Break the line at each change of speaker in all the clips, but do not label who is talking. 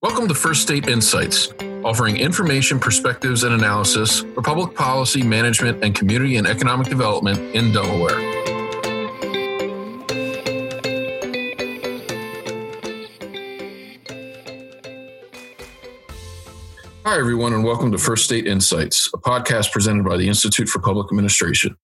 Welcome to First State Insights, offering information, perspectives, and analysis for public policy, management, and community and economic development in Delaware. Hi, everyone, and welcome to First State Insights, a podcast presented by the Institute for Public Administration.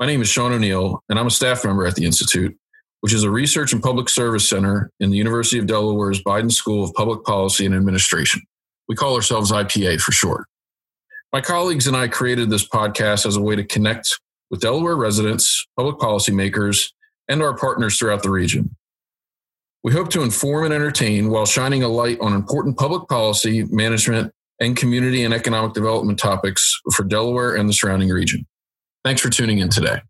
My name is Sean O'Neill, and I'm a staff member at the Institute which is a research and public service center in the University of Delaware's Biden School of Public Policy and Administration. We call ourselves IPA for short. My colleagues and I created this podcast as a way to connect with Delaware residents, public policymakers, and our partners throughout the region. We hope to inform and entertain while shining a light on important public policy, management, and community and economic development topics for Delaware and the surrounding region. Thanks for tuning in today.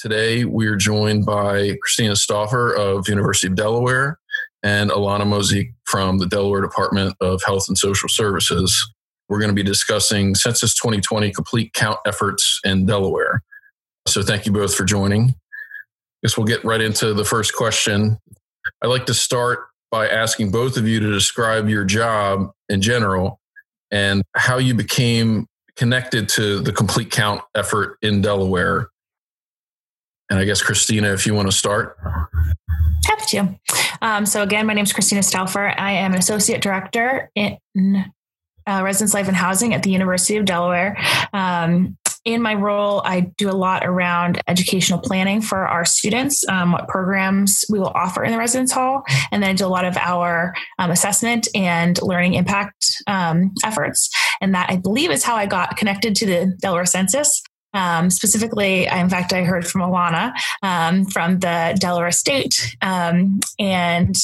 Today, we are joined by Christina Stauffer of University of Delaware and Alanna Mozeik from the Delaware Department of Health and Social Services. We're going to be discussing Census 2020 complete count efforts in Delaware. So, thank you both for joining. I guess we'll get right into the first question. I'd like to start by asking both of you to describe your job in general and how you became connected to the complete count effort in Delaware and I guess, Christina, if you want to start.
Happy to. Um, so, again, my name is Christina Stauffer. I am an associate director in uh, residence life and housing at the University of Delaware. Um, in my role, I do a lot around educational planning for our students, um, what programs we will offer in the residence hall, and then I do a lot of our um, assessment and learning impact um, efforts. And that I believe is how I got connected to the Delaware Census. Um, specifically, in fact, I heard from Alanna um, from the Delaware State, um, and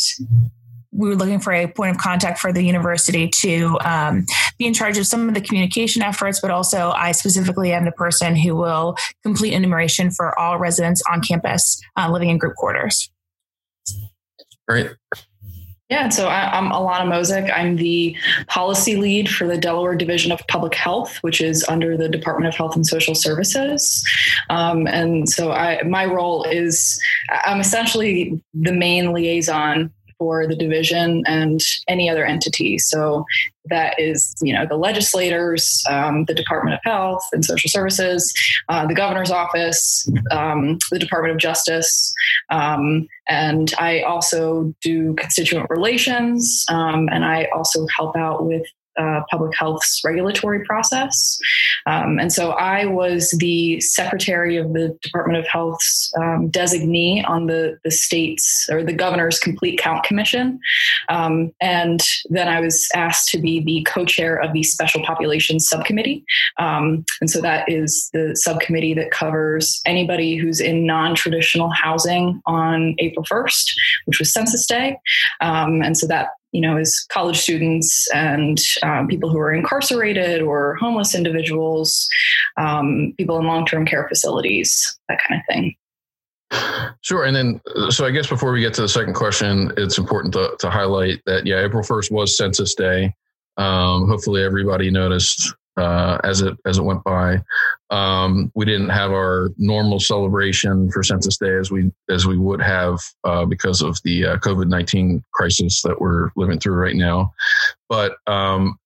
we were looking for a point of contact for the university to um, be in charge of some of the communication efforts, but also I specifically am the person who will complete enumeration for all residents on campus uh, living in group quarters.
Great.
Yeah, so I, am Alanna Mozeik. I'm the policy lead for the Delaware Division of Public Health, which is under the Department of Health and Social Services. Um, and so I, my role is I'm essentially the main liaison for the division and any other entity. So that is, you know, the legislators, um, the Department of Health and Social Services, uh, the governor's office, um, the Department of Justice, um, and I also do constituent relations, um, and I also help out with uh, public health's regulatory process. Um, and so I was the secretary of the Department of Health's um, designee on the, the state's or the governor's complete count commission. Um, and then I was asked to be the co chair of the special populations subcommittee. Um, and so that is the subcommittee that covers anybody who's in non traditional housing on April 1st, which was Census Day. Um, and so that you know, as college students and um, people who are incarcerated or homeless individuals, um, people in long term care facilities, that kind of thing.
Sure. And then, so I guess before we get to the second question, it's important to, to highlight that, yeah, April 1st was Census Day. Um, hopefully, everybody noticed uh, as it as it went by. Um, we didn't have our normal celebration for Census Day as we as we would have uh, because of the uh, COVID nineteen crisis that we're living through right now. But um,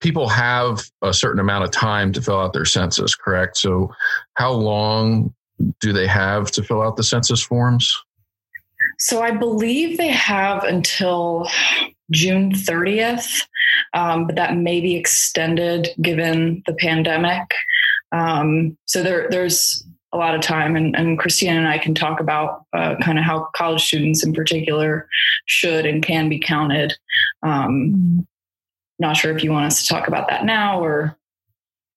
people have a certain amount of time to fill out their census, correct? So, how long do they have to fill out the census forms?
So, I believe they have until June 30th, um, but that may be extended given the pandemic. Um, so there, there's a lot of time, and, and Christina and I can talk about uh, kind of how college students in particular should and can be counted. Um, not sure if you want us to talk about that now or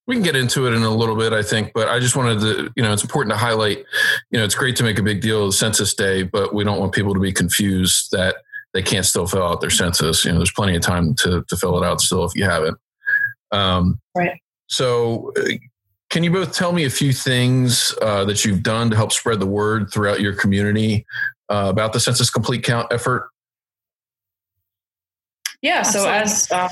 we can get into it in a little bit, I think, but I just wanted to, you know, it's important to highlight, you know, it's great to make a big deal of Census Day, but we don't want people to be confused that they can't still fill out their census. You know, there's plenty of time to, to fill it out still if you haven't.
Um, right.
So, uh, can you both tell me a few things uh, that you've done to help spread the word throughout your community uh, about the Census Complete Count effort?
Yeah, so as um,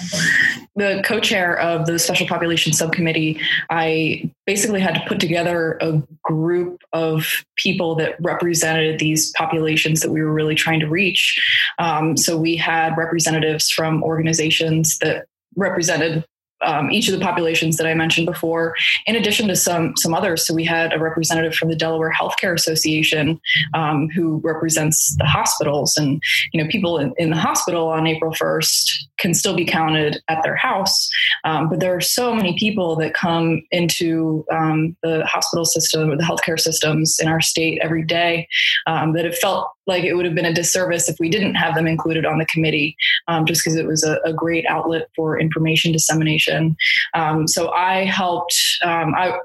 the co chair of the Special Population Subcommittee, I basically had to put together a group of people that represented these populations that we were really trying to reach. Um, so we had representatives from organizations that represented um, each of the populations that I mentioned before, in addition to some some others. So we had a representative from the Delaware Healthcare Association um, who represents the hospitals, and you know people in, in, the hospital on April first can still be counted at their house, um, but there are so many people that come into um, the hospital system or the healthcare systems in our state every day um, that have felt like it would have been a disservice if we didn't have them included on the committee, um, just because it was a, a, great outlet for information dissemination. Um, so I helped. Um, I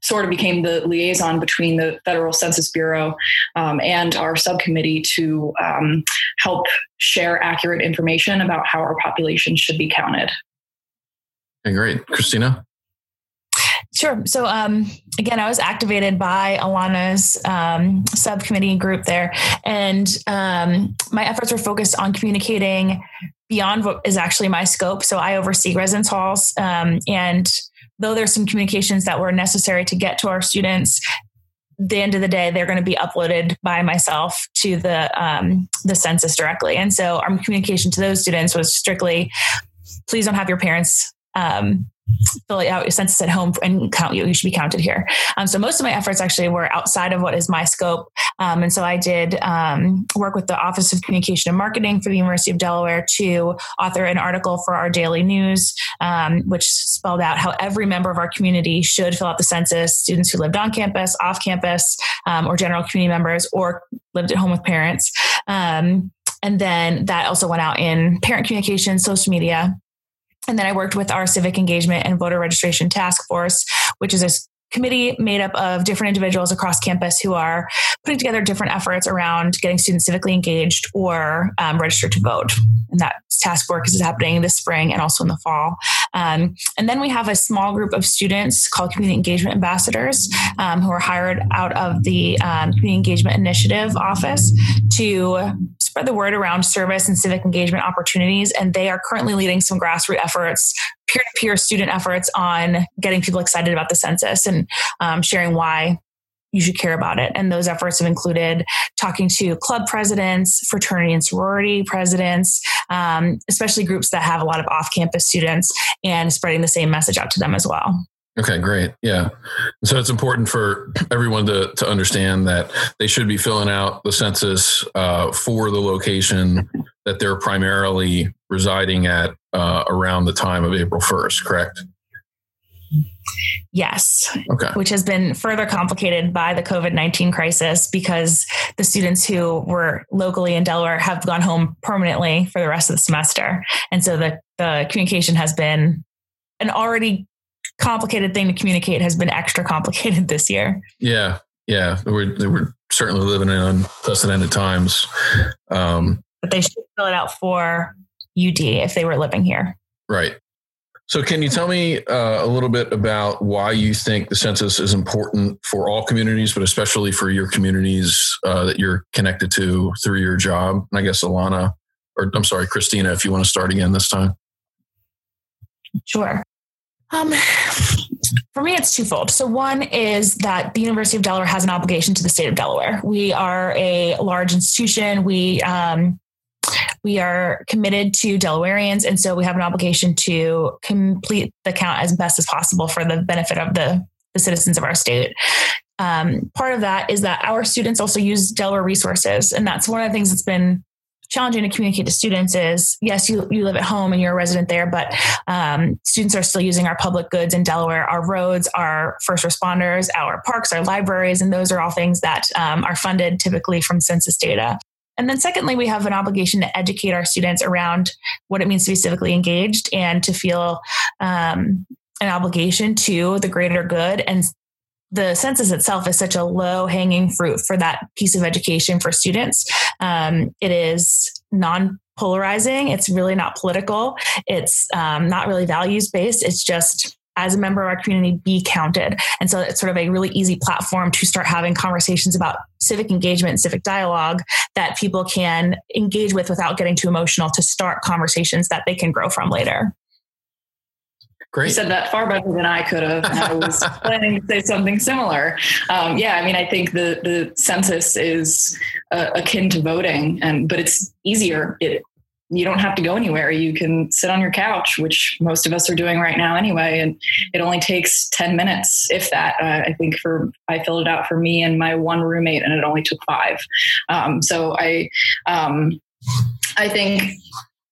sort of became the liaison between the Federal Census Bureau um, and our subcommittee to um, help share accurate information about how our population should be counted.
Okay, great, Christina.
Sure. So um, again, I was activated by Alanna's um, subcommittee group there, and um, my efforts were focused on communicating beyond what is actually my scope. So I oversee residence halls, um, and though there's some communications that were necessary to get to our students, the end of the day, they're going to be uploaded by myself to the um, the census directly. And so our communication to those students was strictly, please don't have your parents um, fill out your census at home and count you. You should be counted here. Um, so most of my efforts actually were outside of what is my scope. Um, and so I did um, work with the Office of Communication and Marketing for the University of Delaware to author an article for our daily news, um, which spelled out how every member of our community should fill out the census. Students who lived on campus, off campus, um, or general community members, or lived at home with parents. Um, and then that also went out in parent communication, social media, and then I worked with our civic engagement and voter registration task force, which is a committee made up of different individuals across campus who are putting together different efforts around getting students civically engaged or um, registered to vote. And that task force is happening this spring and also in the fall. Um, and then we have a small group of students called Community Engagement Ambassadors um, who are hired out of the um, Community Engagement Initiative office to spread the word around service and civic engagement opportunities. And they are currently leading some grassroots efforts peer to peer student efforts on getting people excited about the census and um, sharing why you should care about it. And those efforts have included talking to club presidents, fraternity and sorority presidents, um, especially groups that have a lot of off campus students, and spreading the same message out to them as well.
Okay, great. Yeah. So it's important for everyone to, to understand that they should be filling out the census uh, for the location that they're primarily residing at uh, around the time of April 1st, correct?
Yes.
Okay.
Which has been further complicated by the COVID 19 crisis because the students who were locally in Delaware have gone home permanently for the rest of the semester. And so the, the communication has been an already complicated thing to communicate has been extra complicated this year.
Yeah. Yeah. We're, we're certainly living in unprecedented times.
Um, but they should fill it out for UD if they were living here.
Right. So, can you tell me uh, a little bit about why you think the census is important for all communities, but especially for your communities uh, that you're connected to through your job? And I guess Alanna, or I'm sorry, Christina, if you want to start again this time.
Sure. Um, for me, it's twofold. So, one is that the University of Delaware has an obligation to the state of Delaware. We are a large institution. We um, we are committed to Delawareans, and so we have an obligation to complete the count as best as possible for the benefit of the, the citizens of our state. Um, part of that is that our students also use Delaware resources, and that's one of the things that's been challenging to communicate to students is yes you, you live at home and you're a resident there but um, students are still using our public goods in delaware our roads our first responders our parks our libraries and those are all things that um, are funded typically from census data and then, secondly, we have an obligation to educate our students around what it means to be civically engaged and to feel um, an obligation to the greater good. And the census itself is such a low hanging fruit for that piece of education for students. Um, it is non polarizing, it's really not political, it's um, not really values based, it's just as a member of our community be counted. And so it's sort of a really easy platform to start having conversations about civic engagement, civic dialogue that people can engage with without getting too emotional to start conversations that they can grow from later.
Great.
You said that far better than I could have. I was planning to say something similar. Um, yeah, I mean, I think the the census is uh, akin to voting, and but it's easier. It you don't have to go anywhere. You can sit on your couch, which most of us are doing right now anyway. And it only takes 10 minutes, if that. Uh, I think for, I filled it out for me and my one roommate, and it only took five. Um, so I, um, I think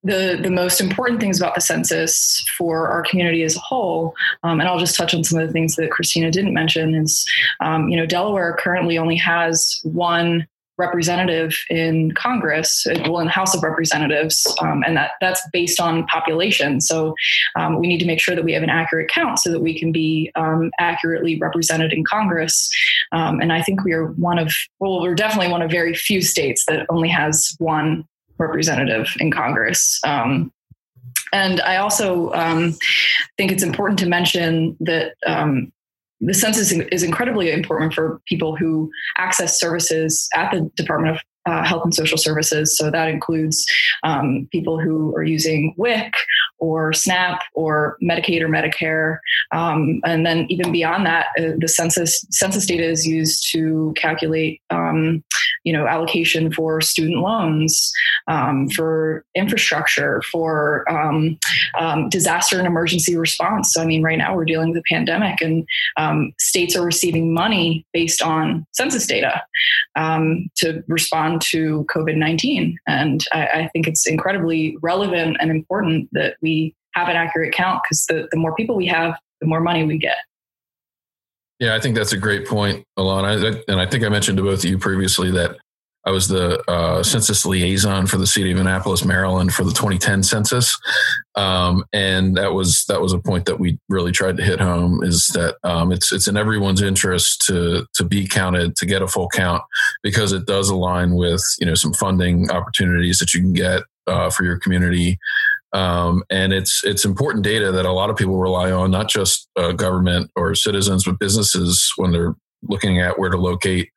the the most important things about the census for our community as a whole, um, and I'll just touch on some of the things that Christina didn't mention, is um, you know Delaware currently only has one representative in Congress, well, in the House of Representatives, um, and that that's based on population. So um, we need to make sure that we have an accurate count so that we can be um, accurately represented in Congress. Um, and I think we are one of, well, we're definitely one of very few states that only has one representative in Congress. Um, and I also um, think it's important to mention that um, the census is incredibly important for people who access services at the Department of uh, Health and Social Services. So that includes um, people who are using WIC or SNAP or Medicaid or Medicare, um, and then even beyond that, uh, the census census data is used to calculate, um, you know, allocation for student loans, um, for infrastructure, for um, um, disaster and emergency response. So I mean, right now we're dealing with a pandemic, and states are receiving money based on census data to respond to COVID nineteen, and I, I think it's incredibly relevant and important that we we have an accurate count because the, the more people we have, the more money we get.
Yeah, I think that's a great point, Alanna. And I think I mentioned to both of you previously that I was the uh, census liaison for the city of Annapolis, Maryland, for the 2010 census, um, and that was that was a point that we really tried to hit home. Is that um, it's it's in everyone's interest to to be counted, to get a full count, because it does align with you know some funding opportunities that you can get uh, for your community um, and it's it's important data that a lot of people rely on, not just uh, government or citizens, but businesses when they're looking at where to locate.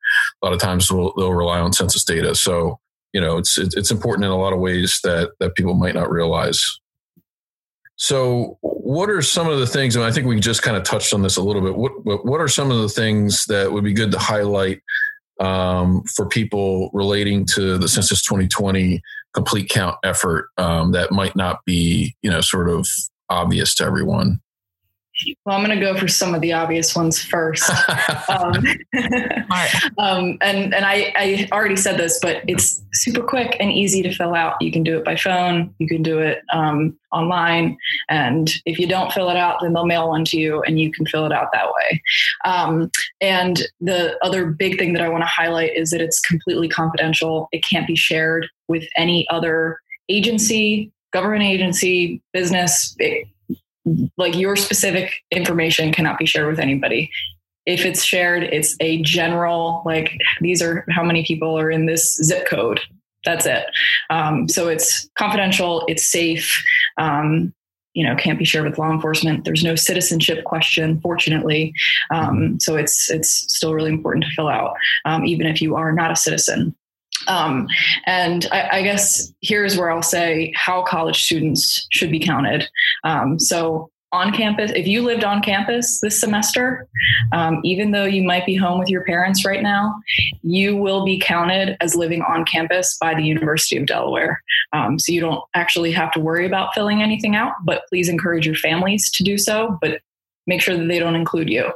A lot of times they'll, they'll rely on census data. So you know it's it's important in a lot of ways that that people might not realize. So, what are some of the things? And I think we just kind of touched on this a little bit. What what are some of the things that would be good to highlight um, for people relating to the Census 2020 complete count effort um, that might not be, you know, sort of obvious to everyone?
Well, I'm going to go for some of the obvious ones first. um, um, and and I, I already said this, but it's super quick and easy to fill out. You can do it by phone, you can do it um, online. And if you don't fill it out, then they'll mail one to you and you can fill it out that way. Um, and the other big thing that I want to highlight is that it's completely confidential, it can't be shared with any other agency, government agency, business. It, like your specific information cannot be shared with anybody. If it's shared it's a general like these are how many people are in this zip code. That's it. Um, so it's confidential it's safe um, you know can't be shared with law enforcement. There's no citizenship question fortunately. Um, so it's it's still really important to fill out um, even if you are not a citizen um, and I, I, guess here's where I'll say how college students should be counted. Um, so on campus, if you lived on campus this semester, um, even though you might be home with your parents right now, you will be counted as living on campus by the University of Delaware. Um, so you don't actually have to worry about filling anything out, but please encourage your families to do so. But make sure that they don't include you.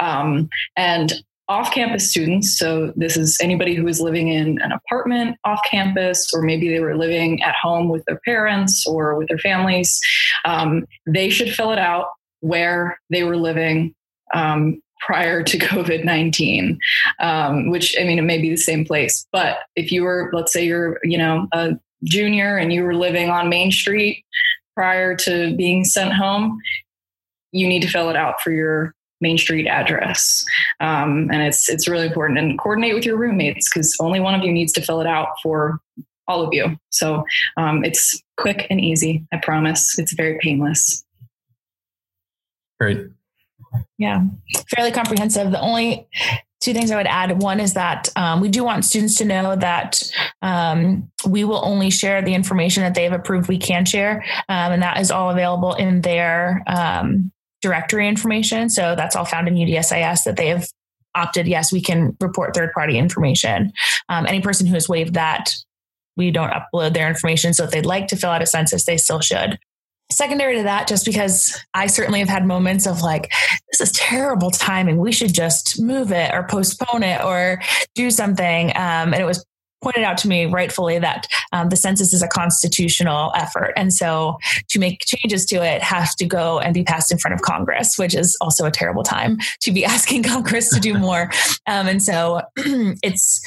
Um, and off campus students, so this is anybody who is living in an apartment off campus, or maybe they were living at home with their parents or with their families, um, they should fill it out where they were living um, prior to COVID 19, um, which I mean, it may be the same place. But if you were, let's say you're, you know, a junior and you were living on Main Street prior to being sent home, you need to fill it out for your Main Street address. Um, and it's it's really important. And coordinate with your roommates because only one of you needs to fill it out for all of you. So um, it's quick and easy. I promise. It's very painless.
Great.
Yeah, fairly comprehensive. The only two things I would add one is that um, we do want students to know that um, we will only share the information that they've approved we can share, um, and that is all available in their um, directory information. So that's all found in UDSIS that they have opted. Yes, we can report third party information. Um, any person who has waived that, we don't upload their information. So if they'd like to fill out a census, they still should secondary to that, just because I certainly have had moments of like, this is terrible timing. We should just move it or postpone it or do something. Um, and it was pointed out to me rightfully that um, the census is a constitutional effort. And so to make changes to it have to go and be passed in front of Congress, which is also a terrible time to be asking Congress to do more. Um, and so it's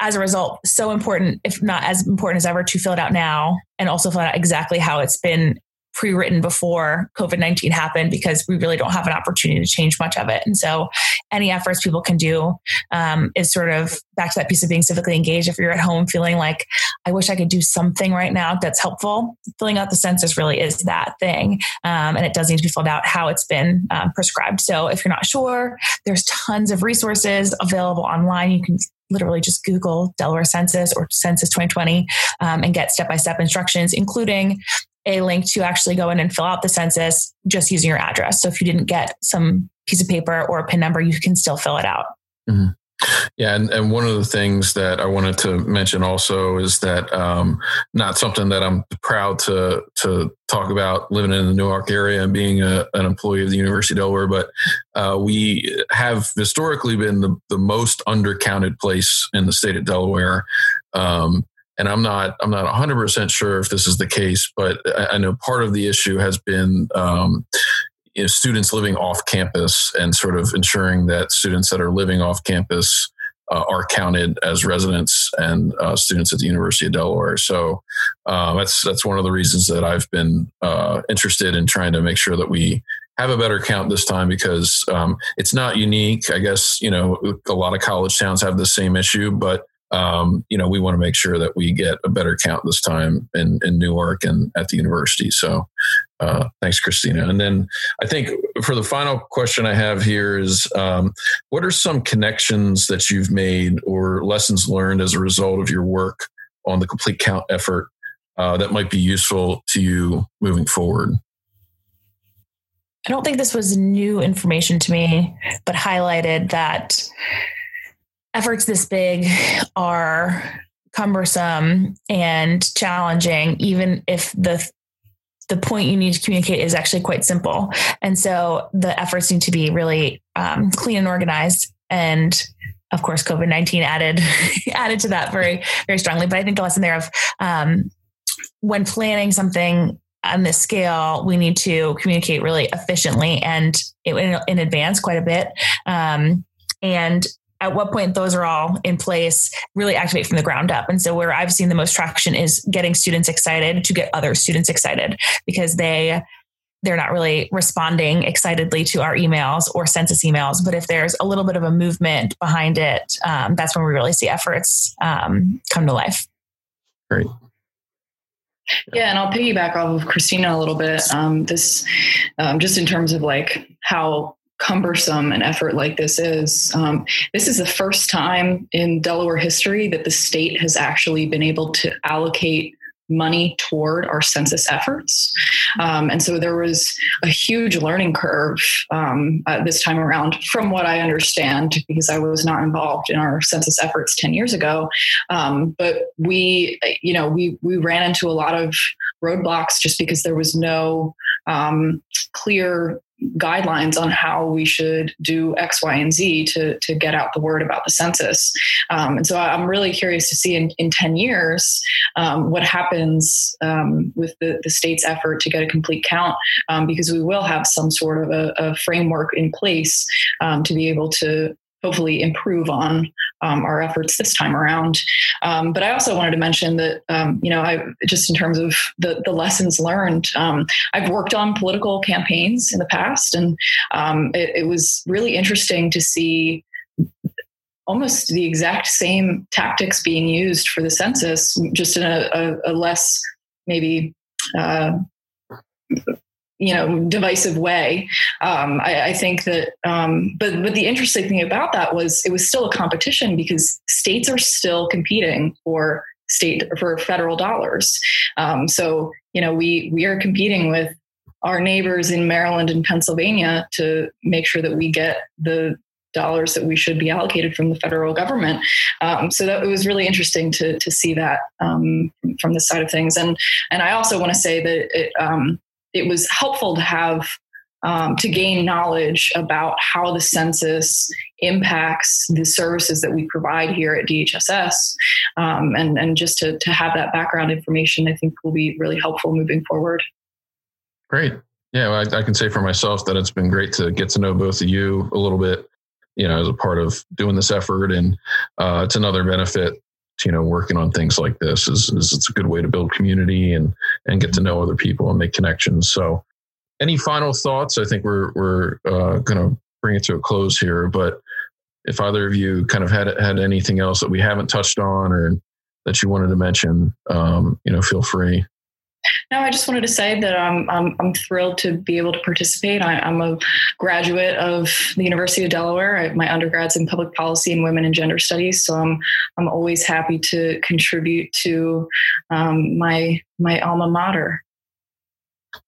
as a result so important, if not as important as ever, to fill it out now and also fill out exactly how it's been pre-written before COVID-19 happened because we really don't have an opportunity to change much of it. And so any efforts people can do um, is sort of back to that piece of being civically engaged. If you're at home feeling like, I wish I could do something right now that's helpful, filling out the census really is that thing. Um, and it does need to be filled out how it's been um, prescribed. So if you're not sure, there's tons of resources available online. You can literally just Google Delaware Census or Census 2020 um, and get step by step instructions, including a link to actually go in and fill out the census just using your address. So if you didn't get some piece of paper or a PIN number, you can still fill it out.
Mm-hmm. Yeah, and, and one of the things that I wanted to mention also is that um, not something that I'm proud to to talk about living in the Newark area and being a, an employee of the University of Delaware, but uh, we have historically been the, the most undercounted place in the state of Delaware. Um, and I'm not I'm not 100 percent sure if this is the case, but I, I know part of the issue has been um, you know, students living off campus and sort of ensuring that students that are living off campus uh, are counted as residents and uh, students at the University of Delaware. So uh, that's that's one of the reasons that I've been uh, interested in trying to make sure that we have a better count this time because um, it's not unique. I guess you know a lot of college towns have the same issue, but um, you know, we want to make sure that we get a better count this time in, in Newark and at the university. So, uh, thanks, Christina. And then I think for the final question I have here is um, what are some connections that you've made or lessons learned as a result of your work on the complete count effort uh, that might be useful to you moving forward?
I don't think this was new information to me, but highlighted that efforts this big are cumbersome and challenging, even if the the point you need to communicate is actually quite simple. And so the efforts need to be really um, clean and organized. And of course, COVID nineteen added added to that very very strongly. But I think the lesson there of um, when planning something on this scale, we need to communicate really efficiently and in, in advance quite a bit. Um, and at what point those are all in place really activate from the ground up. And so where i've seen the most traction is getting students excited to get other students excited because they they're not really responding excitedly to our emails or census emails. But if there's a little bit of a movement behind it um, that's when we really see efforts um, come to life.
Great.
Yeah, and I'll piggyback off of Christina a little bit. Um, this, um, just in terms of like how cumbersome an effort like this is. Um, this is the first time in Delaware history that the state has actually been able to allocate money toward our census efforts. Um, and so there was a huge learning curve um, uh, this time around, from what I understand, because I was not involved in our census efforts 10 years ago. Um, but we, you know, we, we ran into a lot of roadblocks just because there was no um, clear guidelines on how we should do X, Y, and Z to, to get out the word about the census. Um, and so I'm really curious to see in, in 10 years um, what happens um, with the, the state's effort to get a complete count, um, because we will have some sort of a, a framework in place um, to be able to hopefully improve on um, our efforts this time around. Um, but I also wanted to mention that, um, you know, I just in terms of the, the lessons learned, um, I've worked on political campaigns in the past, and um, it, it, was really interesting to see almost the exact same tactics being used for the census, just in a, a, a less maybe. Uh, you know divisive way. Um, I, I, think that, um, but but the interesting thing about that was it was still a competition because states are still competing for state for federal dollars. Um, so you know we we are competing with our neighbors in Maryland and Pennsylvania to make sure that we get the dollars that we should be allocated from the federal government. Um, so that it was really interesting to to see that um, from this side of things. And and I also want to say that it um, it was helpful to have um, to gain knowledge about how the census impacts the services that we provide here at DHSS, um, and and just to to have that background information, I think will be really helpful moving forward.
Great. Yeah, well, I, I, can say for myself that it's been great to get to know both of you a little bit, you know, as a part of doing this effort, and uh, it's another benefit you know working on things like this is, is it's a good way to build community and and get to know other people and make connections. So any final thoughts? I think we're we're uh, going to bring it to a close here but if either of you kind of had had anything else that we haven't touched on or that you wanted to mention um, you know feel free
no, I just wanted to say that I'm, I'm, I'm thrilled to be able to participate. I, am a graduate of the University of Delaware. I, my undergrad's in public policy and women and gender studies, so I'm I'm always happy to contribute to um, my my alma mater.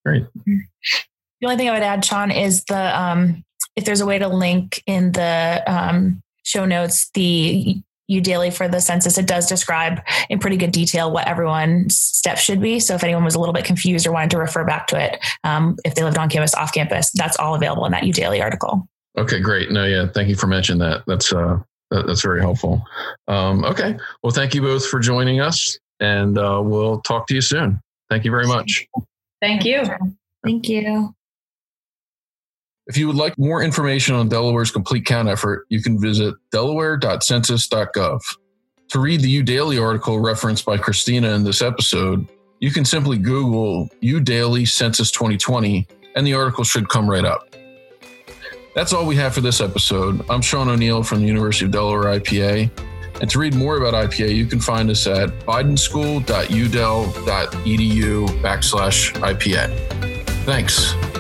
Great.
The only thing I would add, Sean, is the um, if there's a way to link in the um, show notes the Daily for the census, it does describe in pretty good detail what everyone's steps should be. So if anyone was a little bit confused or wanted to refer back to it, um, if they lived on campus, off campus, that's all available in that U Daily article.
Okay, great. No, yeah, thank you for mentioning that. That's uh, that, that's very helpful. Um, okay, well, thank you both for joining us, and uh, we'll talk to you soon. Thank you very much.
Thank you.
Thank you.
If you would like more information on Delaware's complete count effort, you can visit delaware.census.gov. To read the Udaily article referenced by Christina in this episode, you can simply Google Udaily Census 2020 and the article should come right up. That's all we have for this episode. I'm Sean O'Neill from the University of Delaware IPA. And to read more about IPA, you can find us at bidenschool.udel.edu backslash IPA. Thanks.